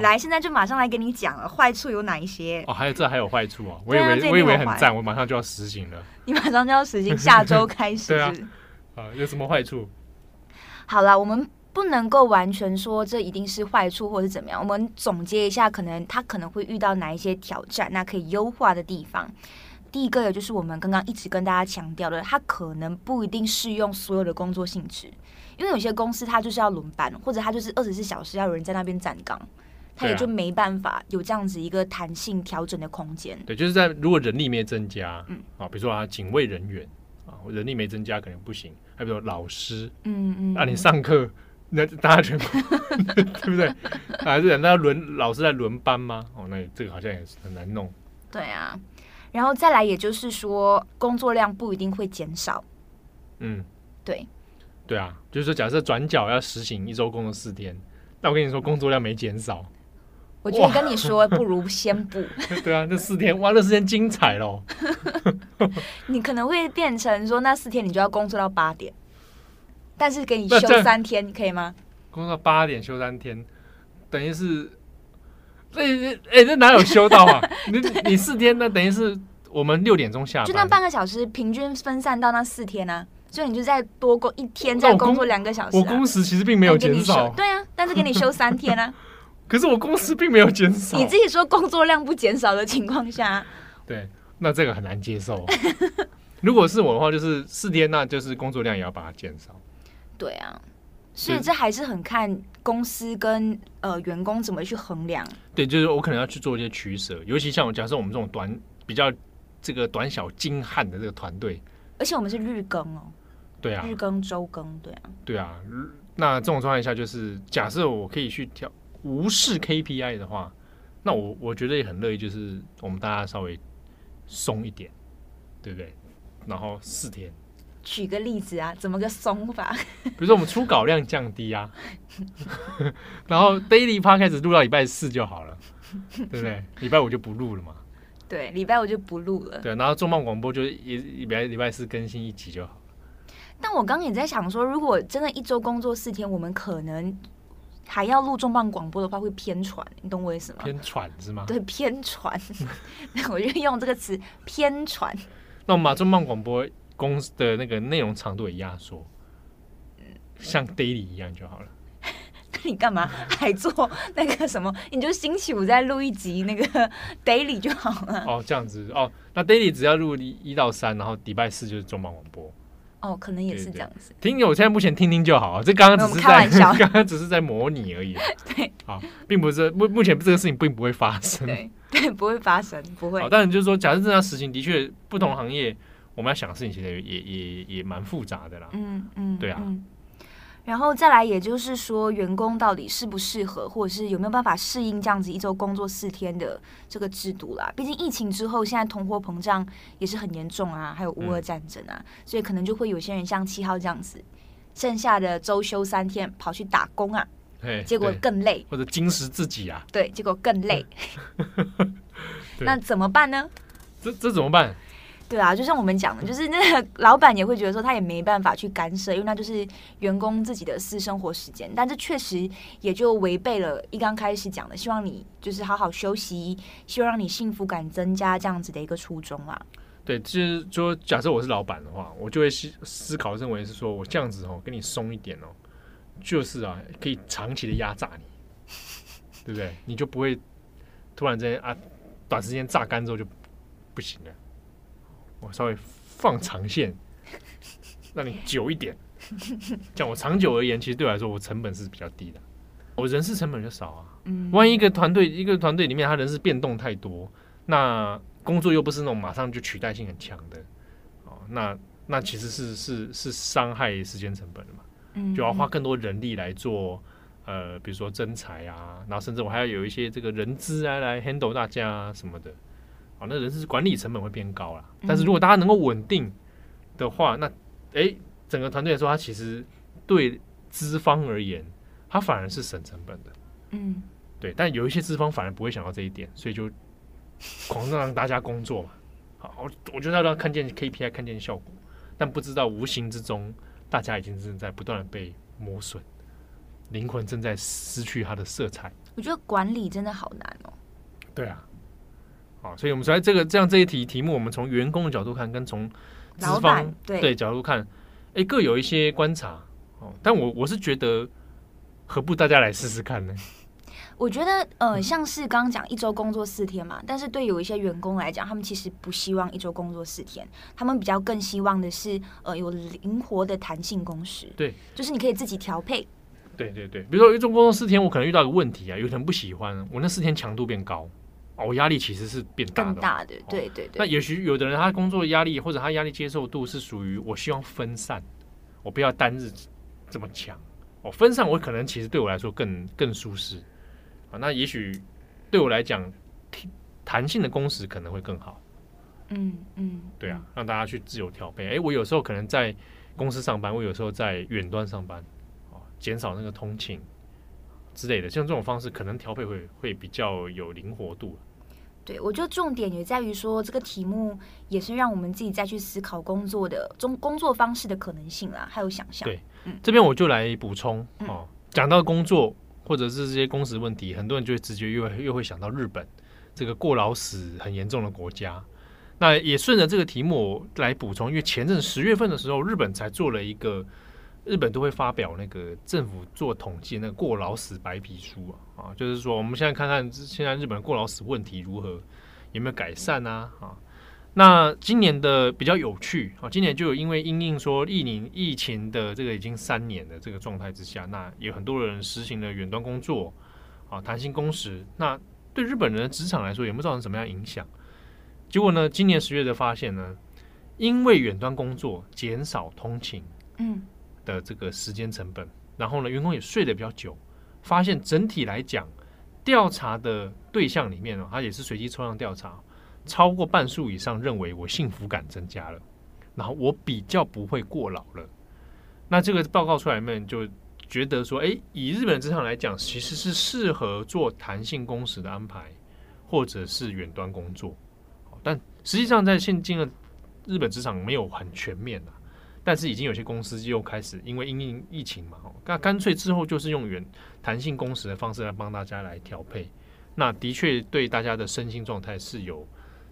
来，现在就马上来给你讲了，坏处有哪一些？哦，还有这还有坏处啊？我以为、啊、我以为很赞，我马上就要实行了。你马上就要实行，下周开始。对啊。啊，有什么坏处？好了，我们不能够完全说这一定是坏处，或者怎么样。我们总结一下，可能他可能会遇到哪一些挑战，那可以优化的地方。第一个，也就是我们刚刚一直跟大家强调的，它可能不一定适用所有的工作性质，因为有些公司它就是要轮班，或者它就是二十四小时要有人在那边站岗，它也就没办法有这样子一个弹性调整的空间。对，就是在如果人力没增加，嗯，啊，比如说啊，警卫人员。啊，人力没增加可能不行。还比如老师，嗯嗯，啊，你上课那大家全部 对不对？还是那轮老师在轮班吗？哦，那这个好像也是很难弄。对啊，然后再来，也就是说工作量不一定会减少。嗯，对，对啊，就是说假设转角要实行一周工作四天，那我跟你说工作量没减少。我觉得跟你说，不如先不。对啊，那四天哇，那四天精彩喽！你可能会变成说，那四天你就要工作到八点，但是给你休三天，可以吗？工作到八点休三天，等于是，哎哎，那哪有休到啊？你你四天那等于是我们六点钟下班，就那半个小时平均分散到那四天啊，所以你就再多工一天，再工作两个小时。我工时其实并没有减少，对啊，但是给你休三天啊。可是我公司并没有减少，你自己说工作量不减少的情况下，对，那这个很难接受。如果是我的话，就是四天，那就是工作量也要把它减少。对啊，所以这还是很看公司跟呃员工怎么去衡量。对，就是我可能要去做一些取舍，尤其像我假设我们这种短比较这个短小精悍的这个团队，而且我们是日更哦，对啊，日更周更，对啊，对啊，那这种状态下，就是假设我可以去调。无视 KPI 的话，那我我觉得也很乐意，就是我们大家稍微松一点，对不对？然后四天，举个例子啊，怎么个松法？比如说我们初稿量降低啊，然后 Daily Podcast 开始录到礼拜四就好了，对不对？礼拜五就不录了嘛。对，礼拜五就不录了。对，然后重磅广播就一礼拜礼拜四更新一集就好。但我刚刚也在想说，如果真的一周工作四天，我们可能。还要录重磅广播的话，会偏传，你懂我意思吗？偏传是吗？对，偏传，我就用这个词偏传。那我们把重磅广播公司的那个内容长度也压缩，像 daily 一样就好了。那你干嘛还做那个什么？你就星期五再录一集那个 daily 就好了。哦，这样子哦，那 daily 只要录一到三，然后礼拜四就是重磅广播。哦，可能也是这样子。听，友现在目前听听就好。这刚刚只是在 刚刚只是在模拟而已。对，好，并不是目目前这个事情并不会发生。对 对，不会发生，不会。好，当然就是说，假设这样实行，的确不同行业我们要想的事情其实也也也也蛮复杂的啦。嗯嗯，对啊。嗯然后再来，也就是说，员工到底适不适合，或者是有没有办法适应这样子一周工作四天的这个制度啦？毕竟疫情之后，现在通货膨胀也是很严重啊，还有乌俄战争啊，嗯、所以可能就会有些人像七号这样子，剩下的周休三天跑去打工啊，结果更累，或者精实自己啊，对，结果更累，那怎么办呢？这这怎么办？对啊，就像我们讲的，就是那个老板也会觉得说，他也没办法去干涉，因为那就是员工自己的私生活时间。但这确实也就违背了一刚开始讲的，希望你就是好好休息，希望让你幸福感增加这样子的一个初衷啊。对，就是说，假设我是老板的话，我就会思思考认为是说我这样子哦，跟你松一点哦，就是啊，可以长期的压榨你，对不对？你就不会突然之间啊，短时间榨干之后就不行了。我稍微放长线，让你久一点。像我长久而言，其实对我来说，我成本是比较低的。我人事成本就少啊。嗯，万一一个团队一个团队里面，他人事变动太多，那工作又不是那种马上就取代性很强的，哦，那那其实是是是伤害时间成本的嘛。嗯，就要花更多人力来做，呃，比如说增材啊，然后甚至我还要有一些这个人资啊来 handle 大家啊什么的。好，那人事管理成本会变高了。但是如果大家能够稳定的话，那诶，整个团队来说，它其实对资方而言，它反而是省成本的。嗯，对。但有一些资方反而不会想到这一点，所以就 狂让大家工作嘛。好，我我觉得要让看见 KPI，看见效果，但不知道无形之中，大家已经正在不断的被磨损，灵魂正在失去它的色彩。我觉得管理真的好难哦。对啊。好，所以我们在这个这样这一题题目，我们从员工的角度看，跟从资方对，对角度看，哎，各有一些观察。哦，但我我是觉得，何不大家来试试看呢？我觉得，呃，像是刚刚讲一周工作四天嘛，但是对有一些员工来讲，他们其实不希望一周工作四天，他们比较更希望的是，呃，有灵活的弹性工时。对，就是你可以自己调配。对对对，比如说一周工作四天，我可能遇到一个问题啊，有人不喜欢我那四天强度变高。哦，压力其实是变大的，更大的，对对对。那也许有的人他工作压力或者他压力接受度是属于我希望分散，我不要单日这么强。哦，分散我可能其实对我来说更更舒适啊。那也许对我来讲，弹性的工时可能会更好。嗯嗯，对啊，让大家去自由调配。哎，我有时候可能在公司上班，我有时候在远端上班，哦，减少那个通勤之类的，像这种方式，可能调配会会比较有灵活度。对，我觉得重点也在于说，这个题目也是让我们自己再去思考工作的中工作方式的可能性啦，还有想象。对，嗯，这边我就来补充哦，讲到工作或者是这些工时问题，很多人就会直觉又又会想到日本这个过劳死很严重的国家。那也顺着这个题目来补充，因为前阵十月份的时候，日本才做了一个，日本都会发表那个政府做统计那个过劳死白皮书啊，啊，就是说我们现在看看现在日本的过劳死问题如何，有没有改善啊？啊，那今年的比较有趣啊，今年就有因为因应说疫情疫情的这个已经三年的这个状态之下，那有很多人实行了远端工作啊，弹性工时，那对日本人的职场来说有没有造成什么样影响？结果呢？今年十月的发现呢，因为远端工作减少通勤，嗯，的这个时间成本，然后呢，员工也睡得比较久，发现整体来讲，调查的对象里面呢，它也是随机抽样调查，超过半数以上认为我幸福感增加了，然后我比较不会过劳了。那这个报告出来面就觉得说，哎，以日本职场来讲，其实是适合做弹性工时的安排，或者是远端工作。但实际上，在现今的日本职场没有很全面的，但是已经有些公司又开始因为因应疫情嘛，那干脆之后就是用原弹性工时的方式来帮大家来调配，那的确对大家的身心状态是有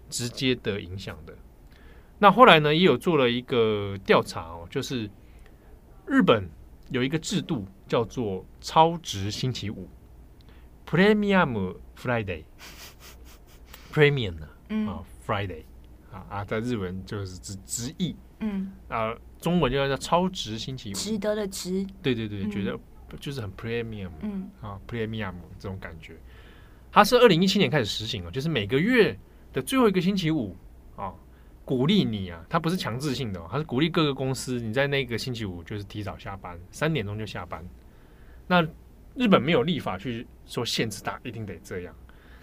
直接的影响的。那后来呢，也有做了一个调查哦，就是日本有一个制度叫做超值星期五 （Premium Friday），Premium 呢啊。Friday 啊啊，在日文就是直直译，嗯啊，中文就叫超值星期五，值得的值，对对对，嗯、觉得就是很 premium，嗯啊 premium 这种感觉。它是二零一七年开始实行了，就是每个月的最后一个星期五啊，鼓励你啊，它不是强制性的，它是鼓励各个公司你在那个星期五就是提早下班，三点钟就下班。那日本没有立法去说限制它一定得这样，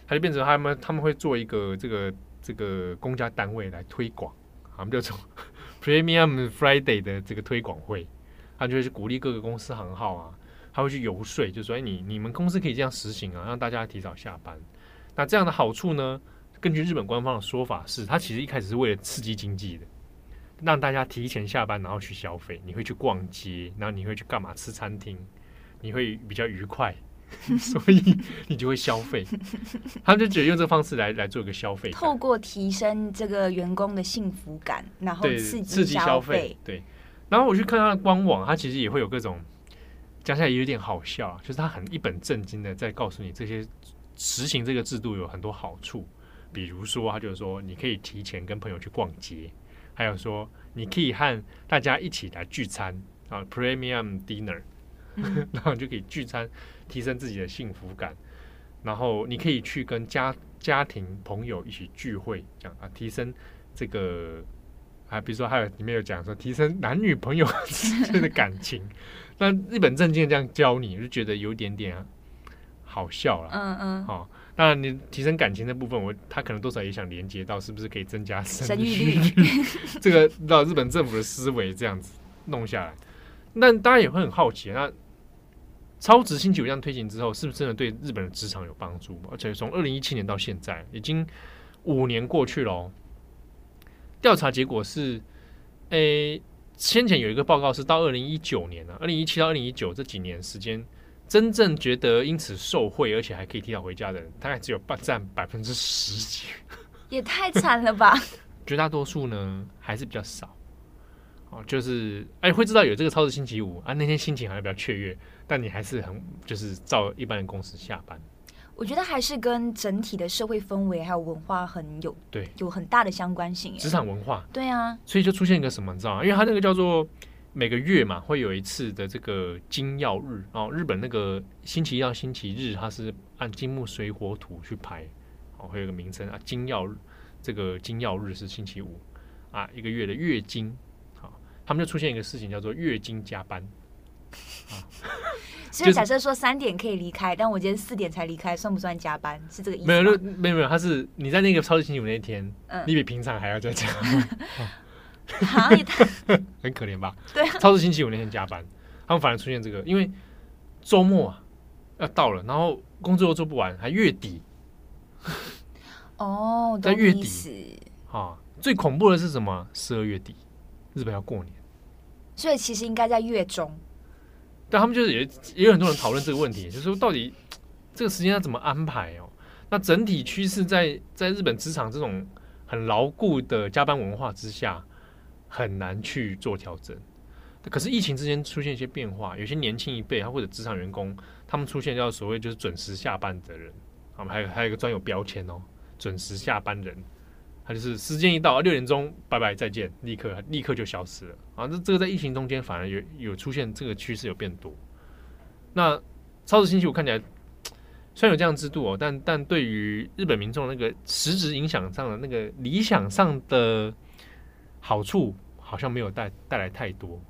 它就变成他们他们会做一个这个。这个公家单位来推广，他们叫做 Premium Friday 的这个推广会，他就会去鼓励各个公司行号啊，他会去游说，就说：“哎，你你们公司可以这样实行啊，让大家提早下班。”那这样的好处呢？根据日本官方的说法是，他其实一开始是为了刺激经济的，让大家提前下班，然后去消费。你会去逛街，然后你会去干嘛？吃餐厅，你会比较愉快。所以你就会消费，他们就觉得用这个方式来来做一个消费，透过提升这个员工的幸福感，然后刺激消费。对，然后我去看他的官网，他其实也会有各种讲起来也有点好笑，就是他很一本正经的在告诉你这些实行这个制度有很多好处，比如说他就是说你可以提前跟朋友去逛街，还有说你可以和大家一起来聚餐啊，Premium Dinner。然后你就可以聚餐，提升自己的幸福感。然后你可以去跟家家庭朋友一起聚会，这样啊，提升这个啊，比如说还有里面有讲说提升男女朋友之间的感情。那日本正经这样教你，就觉得有点点好笑了。嗯嗯。好、哦，当然你提升感情的部分，我他可能多少也想连接到是不是可以增加生育率？这个到日本政府的思维这样子弄下来。那大家也会很好奇，那超值星期五这样推行之后，是不是真的对日本的职场有帮助？而且从二零一七年到现在，已经五年过去了哦。调查结果是，诶、欸，先前有一个报告是到二零一九年啊，二零一七到二零一九这几年时间，真正觉得因此受贿，而且还可以提早回家的人，大概只有半占百分之十几，也太惨了吧？绝大多数呢，还是比较少。哦，就是哎，会知道有这个超值星期五啊，那天心情好像比较雀跃，但你还是很就是照一般的公司下班。我觉得还是跟整体的社会氛围还有文化很有对有很大的相关性。职场文化对啊，所以就出现一个什么，你知道吗？因为它那个叫做每个月嘛，会有一次的这个金曜日哦，日本那个星期一到星期日，它是按金木水火土去排，哦，会有个名称啊，金曜日，这个金曜日是星期五啊，一个月的月经，好、哦，他们就出现一个事情叫做月经加班。啊，所以假设说三点可以离开，但我今天四点才离开，算不算加班？是这个意思？没有，没有，没有，没有，他是你在那个超级星期五那天，嗯，你比平常还要再加班，好，很可怜吧？对啊，超级星期五那天加班，他们反而出现这个，因为周末啊要到了，然后工作又做不完，还月底。哦，在月底啊，最恐怖的是什么？十二月底，日本要过年，所以其实应该在月中。但他们就是也也有很多人讨论这个问题，就是说到底这个时间要怎么安排哦？那整体趋势在在日本职场这种很牢固的加班文化之下，很难去做调整。可是疫情之间出现一些变化，有些年轻一辈他或者职场员工，他们出现叫所谓就是准时下班的人。我们还有还有一个专有标签哦，准时下班人，他就是时间一到六点钟，拜拜再见，立刻立刻就消失了啊！这这个在疫情中间反而有有出现这个趋势有变多。那超级星期五看起来虽然有这样制度哦，但但对于日本民众那个实质影响上的那个理想上的好处，好像没有带带来太多。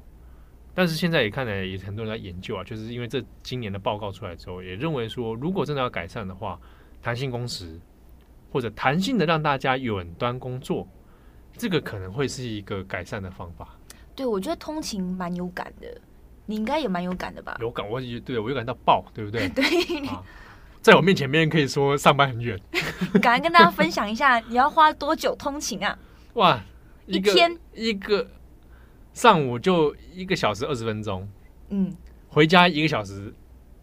但是现在也看来也很多人在研究啊，就是因为这今年的报告出来之后，也认为说，如果真的要改善的话，弹性工时，或者弹性的让大家远端工作，这个可能会是一个改善的方法。对，我觉得通勤蛮有感的，你应该也蛮有感的吧？有感，我也对我有感到爆，对不对？对、啊，在我面前没人可以说上班很远。赶快跟大家分享一下，你要花多久通勤啊？哇，一,一天一个上午就一个小时二十分钟，嗯，回家一个小时。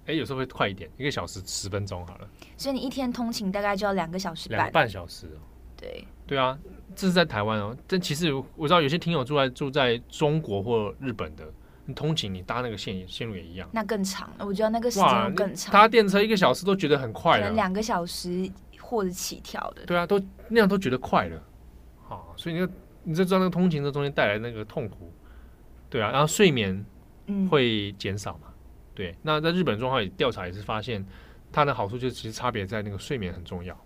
哎，有时候会快一点，一个小时十分钟好了。所以你一天通勤大概就要两个小时半，两半小时哦。对对啊，这是在台湾哦。但其实我知道有些听友住在住在中国或日本的，你通勤你搭那个线线路也一样，那更长。我觉得那个时间更长。搭电车一个小时都觉得很快了，两个小时或者起跳的。对啊，都那样都觉得快了。好，所以你就你就知道那个通勤的中间带来那个痛苦。对啊，然后睡眠会减少嘛。嗯对，那在日本状况也调查也是发现，它的好处就是其实差别在那个睡眠很重要。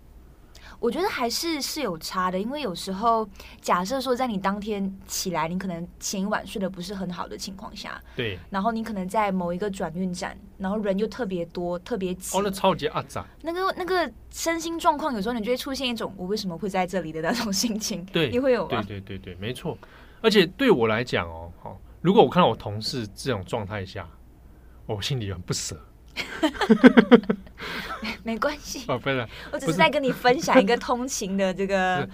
我觉得还是是有差的，因为有时候假设说在你当天起来，你可能前一晚睡得不是很好的情况下，对，然后你可能在某一个转运站，然后人又特别多、特别挤，哦，那超级阿杂，那个那个身心状况，有时候你就会出现一种我为什么会在这里的那种心情，对，你会有吗？对对对对，没错。而且对我来讲哦，好，如果我看到我同事这种状态下。我心里很不舍，没关系哦，不是，我只是在跟你分享一个通勤的这个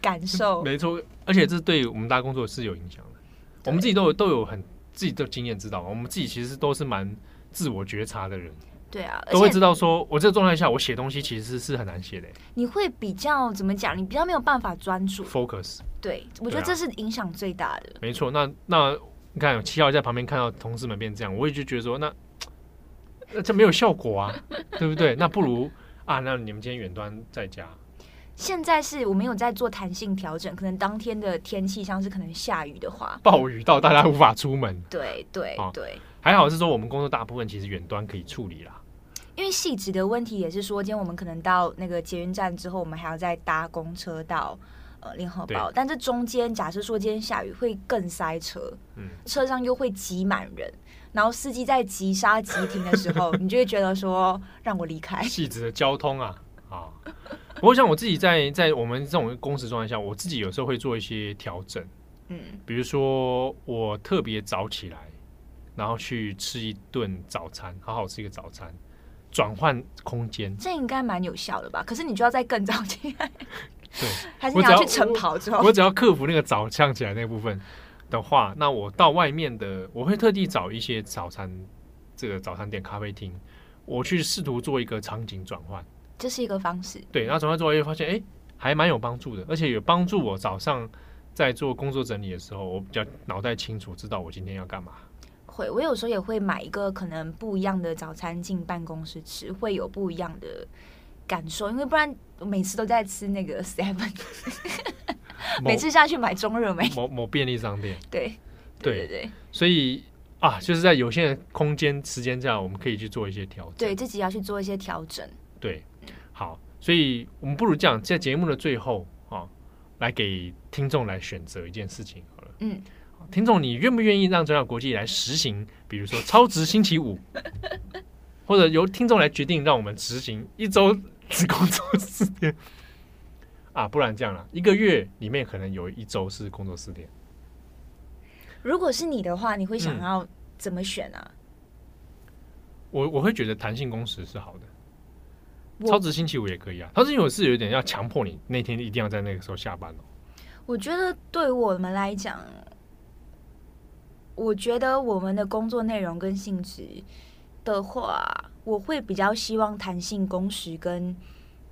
感受。没错，而且这对我们大家工作是有影响的。我们自己都有都有很自己的经验，知道？我们自己其实都是蛮自我觉察的人。对啊，都会知道说，我这个状态下，我写东西其实是很难写的。你会比较怎么讲？你比较没有办法专注，focus。对，我觉得这是影响最大的。没错，那那。你看七号在旁边看到同事们变这样，我也就觉得说，那 那这没有效果啊，对不对？那不如啊，那你们今天远端在家。现在是我们有在做弹性调整，可能当天的天气像是可能下雨的话，暴雨到大家无法出门。对对对，对还好是说我们工作大部分其实远端可以处理啦。因为细致的问题也是说，今天我们可能到那个捷运站之后，我们还要再搭公车到。呃，联合报，但这中间假设说今天下雨会更塞车，嗯，车上又会挤满人，然后司机在急刹急停的时候，你就会觉得说让我离开。细致的交通啊，啊，我想我自己在在我们这种工时状态下，我自己有时候会做一些调整，嗯，比如说我特别早起来，然后去吃一顿早餐，好好吃一个早餐，转换空间，这应该蛮有效的吧？可是你就要再更早起来。对，还是你要去晨跑之后我，我只要克服那个早上起来那部分的话，那我到外面的，我会特地找一些早餐，这个早餐店、咖啡厅，我去试图做一个场景转换，这是一个方式。对，然后转换之后，又发现哎，还蛮有帮助的，而且有帮助我早上在做工作整理的时候，我比较脑袋清楚，知道我今天要干嘛。会，我有时候也会买一个可能不一样的早餐进办公室吃，会有不一样的。感受，因为不然我每次都在吃那个 seven，每次下去买中热美某某便利商店，对对对对，所以啊，就是在有限的空间时间这样，我们可以去做一些调整，对自己要去做一些调整。对，好，所以我们不如这样，在节目的最后啊，来给听众来选择一件事情好了。嗯，听众，你愿不愿意让转角国际来实行，比如说超值星期五，或者由听众来决定，让我们执行一周只工作四天 啊？不然这样了，一个月里面可能有一周是工作四天。如果是你的话，你会想要怎么选啊？嗯、我我会觉得弹性工时是好的，超值星期五也可以啊。超值星期五是有点要强迫你那天一定要在那个时候下班哦。我觉得对我们来讲，我觉得我们的工作内容跟性质的话，我会比较希望弹性工时跟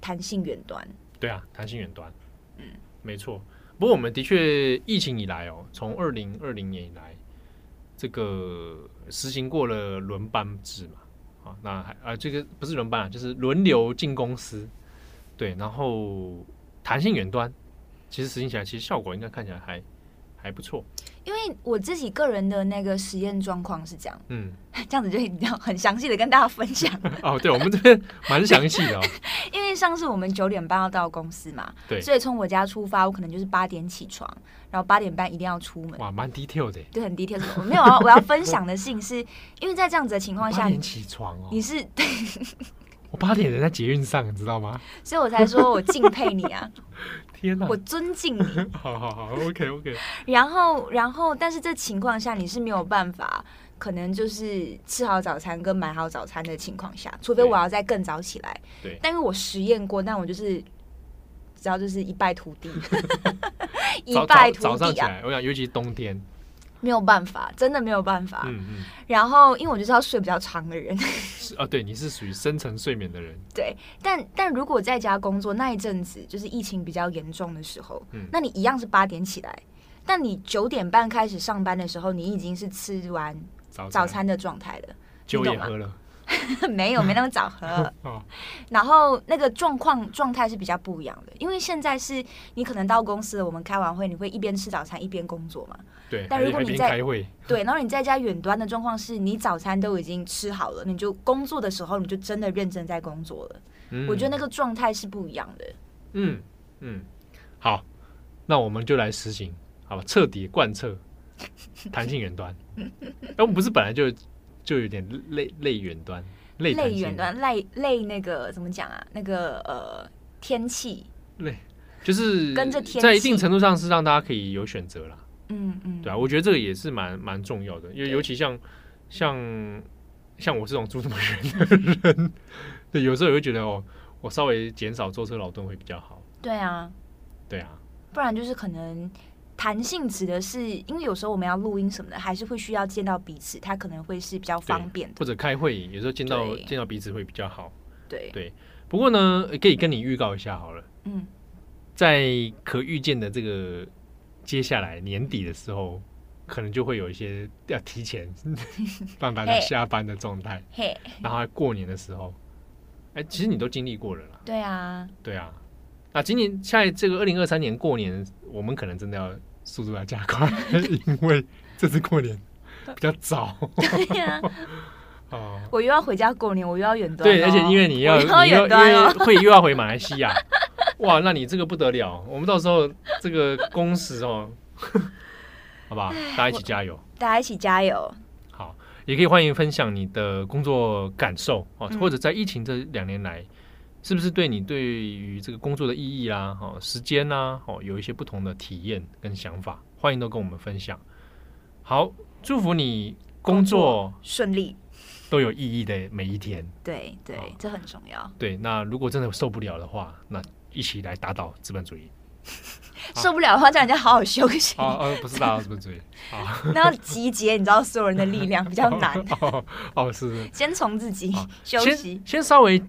弹性远端。对啊，弹性远端，嗯，没错。不过我们的确疫情以来哦，从二零二零年以来，这个实行过了轮班制嘛，啊，那还啊这个不是轮班啊，就是轮流进公司，对，然后弹性远端，其实实行起来其实效果应该看起来还还不错。因为我自己个人的那个实验状况是这样，嗯，这样子就一定要很详细的跟大家分享。哦，对，我们这边蛮详细的哦。因为上次我们九点半要到公司嘛，对，所以从我家出发，我可能就是八点起床，然后八点半一定要出门。哇，蛮 detail 的，对，很 detail。我没有啊，我要分享的信是，因为在这样子的情况下，八点起床哦，你是我八点人在捷运上，你知道吗？所以我才说我敬佩你啊。天哪！我尊敬你。好好好，OK OK。然后，然后，但是这情况下你是没有办法，可能就是吃好早餐跟买好早餐的情况下，除非我要再更早起来。对。但因为我实验过，但我就是，只要就是一败涂地。一败涂地啊！早上起来，我想尤其是冬天。没有办法，真的没有办法。嗯嗯。然后，因为我就是要睡比较长的人。是啊，对，你是属于深层睡眠的人。对，但但如果在家工作那一阵子，就是疫情比较严重的时候，嗯，那你一样是八点起来，但你九点半开始上班的时候，你已经是吃完早餐的状态了，酒也喝了。没有，没那么早喝。然后那个状况状态是比较不一样的，因为现在是你可能到公司，我们开完会，你会一边吃早餐一边工作嘛？对。但如果你在开会，对，然后你在家远端的状况是你早餐都已经吃好了，你就工作的时候你就真的认真在工作了。嗯。我觉得那个状态是不一样的。嗯嗯，好，那我们就来实行，好吧？彻底贯彻 弹性远端。那我们不是本来就。就有点累累远端，累远端累累那个怎么讲啊？那个呃天气累，就是跟着天，在一定程度上是让大家可以有选择啦。嗯嗯，对啊，我觉得这个也是蛮蛮重要的，因为尤其像像像我这种住这么远的人，对，有时候也会觉得哦，我稍微减少坐车劳顿会比较好。对啊，对啊，不然就是可能。弹性指的是，因为有时候我们要录音什么的，还是会需要见到彼此，他可能会是比较方便的。或者开会，有时候见到见到彼此会比较好。对对。不过呢，可以跟你预告一下好了。嗯。在可预见的这个接下来年底的时候，可能就会有一些要提前 让大家下班的状态。嘿。然后过年的时候，哎，其实你都经历过了啦。对啊。对啊。那今年在这个二零二三年过年，我们可能真的要。速度要加快，因为这次过年比较早。对呀，哦，我又要回家过年，我又要远端。对，而且因为你要，要远端哦，会又要回马来西亚。哇，那你这个不得了，我们到时候这个工时哦，好吧，大家一起加油，大家一起加油。好，也可以欢迎分享你的工作感受哦，或者在疫情这两年来。是不是对你对于这个工作的意义啦、哦时间啦、哦有一些不同的体验跟想法？欢迎都跟我们分享。好，祝福你工作顺利，都有意义的每一天。对对，这很重要。对，那如果真的受不了的话，那一起来打倒资本主义。受不了的话，叫人家好好休息。哦哦，不是打倒资本主义。那要集结，你知道所有人的力量比较难。哦哦，是是。先从自己休息，先稍微。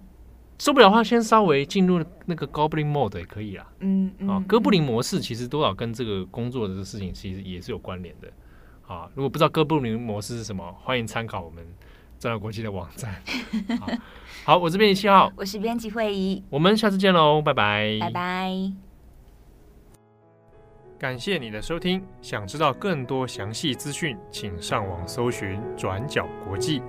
受不了的话，先稍微进入那个 Goblin Mode 也可以啦。嗯嗯。啊，哥布林模式其实多少跟这个工作的这个事情其实也是有关联的。啊，如果不知道哥布林模式是什么，欢迎参考我们转角国际的网站。好，我是编辑七号，我是编辑会议，我们下次见喽，拜拜，拜拜。感谢你的收听，想知道更多详细资讯，请上网搜寻转角国际。